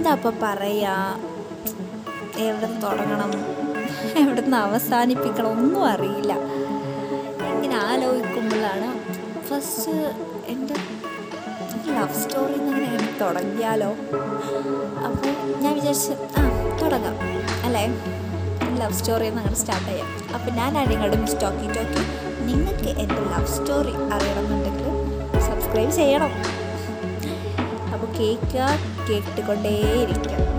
എന്താ ഇപ്പം പറയുക എവിടെ നിന്ന് തുടങ്ങണം? എവിടെ നിന്ന് അവസാനിപ്പിക്കണം? ഒന്നും അറിയില്ല. ഇങ്ങനെ ആലോചിക്കുമ്പോഴാണ് ഫസ്റ്റ് എന്റെ ലവ് സ്റ്റോറി ഇങ്ങനെ തുടങ്ങിയാലോ? അപ്പോൾ ഞാൻ വിചാരിച്ച് ആ തുടങ്ങാം. അല്ലേ? ലവ് സ്റ്റോറി അങ്ങനെ സ്റ്റാർട്ട് ചെയ്യാം. അപ്പോൾ ഞാൻ ആരെങ്കിലും ടോക്കി ടോക്കി. നിങ്ങൾക്ക് എന്റെ ലവ് സ്റ്റോറി അറിയണമെന്നുണ്ടെങ്കിൽ സബ്സ്ക്രൈബ് ചെയ്യണം. അപ്പോൾ കേൾക്കുക കേട്ടുകൊണ്ടേയിരിക്കുക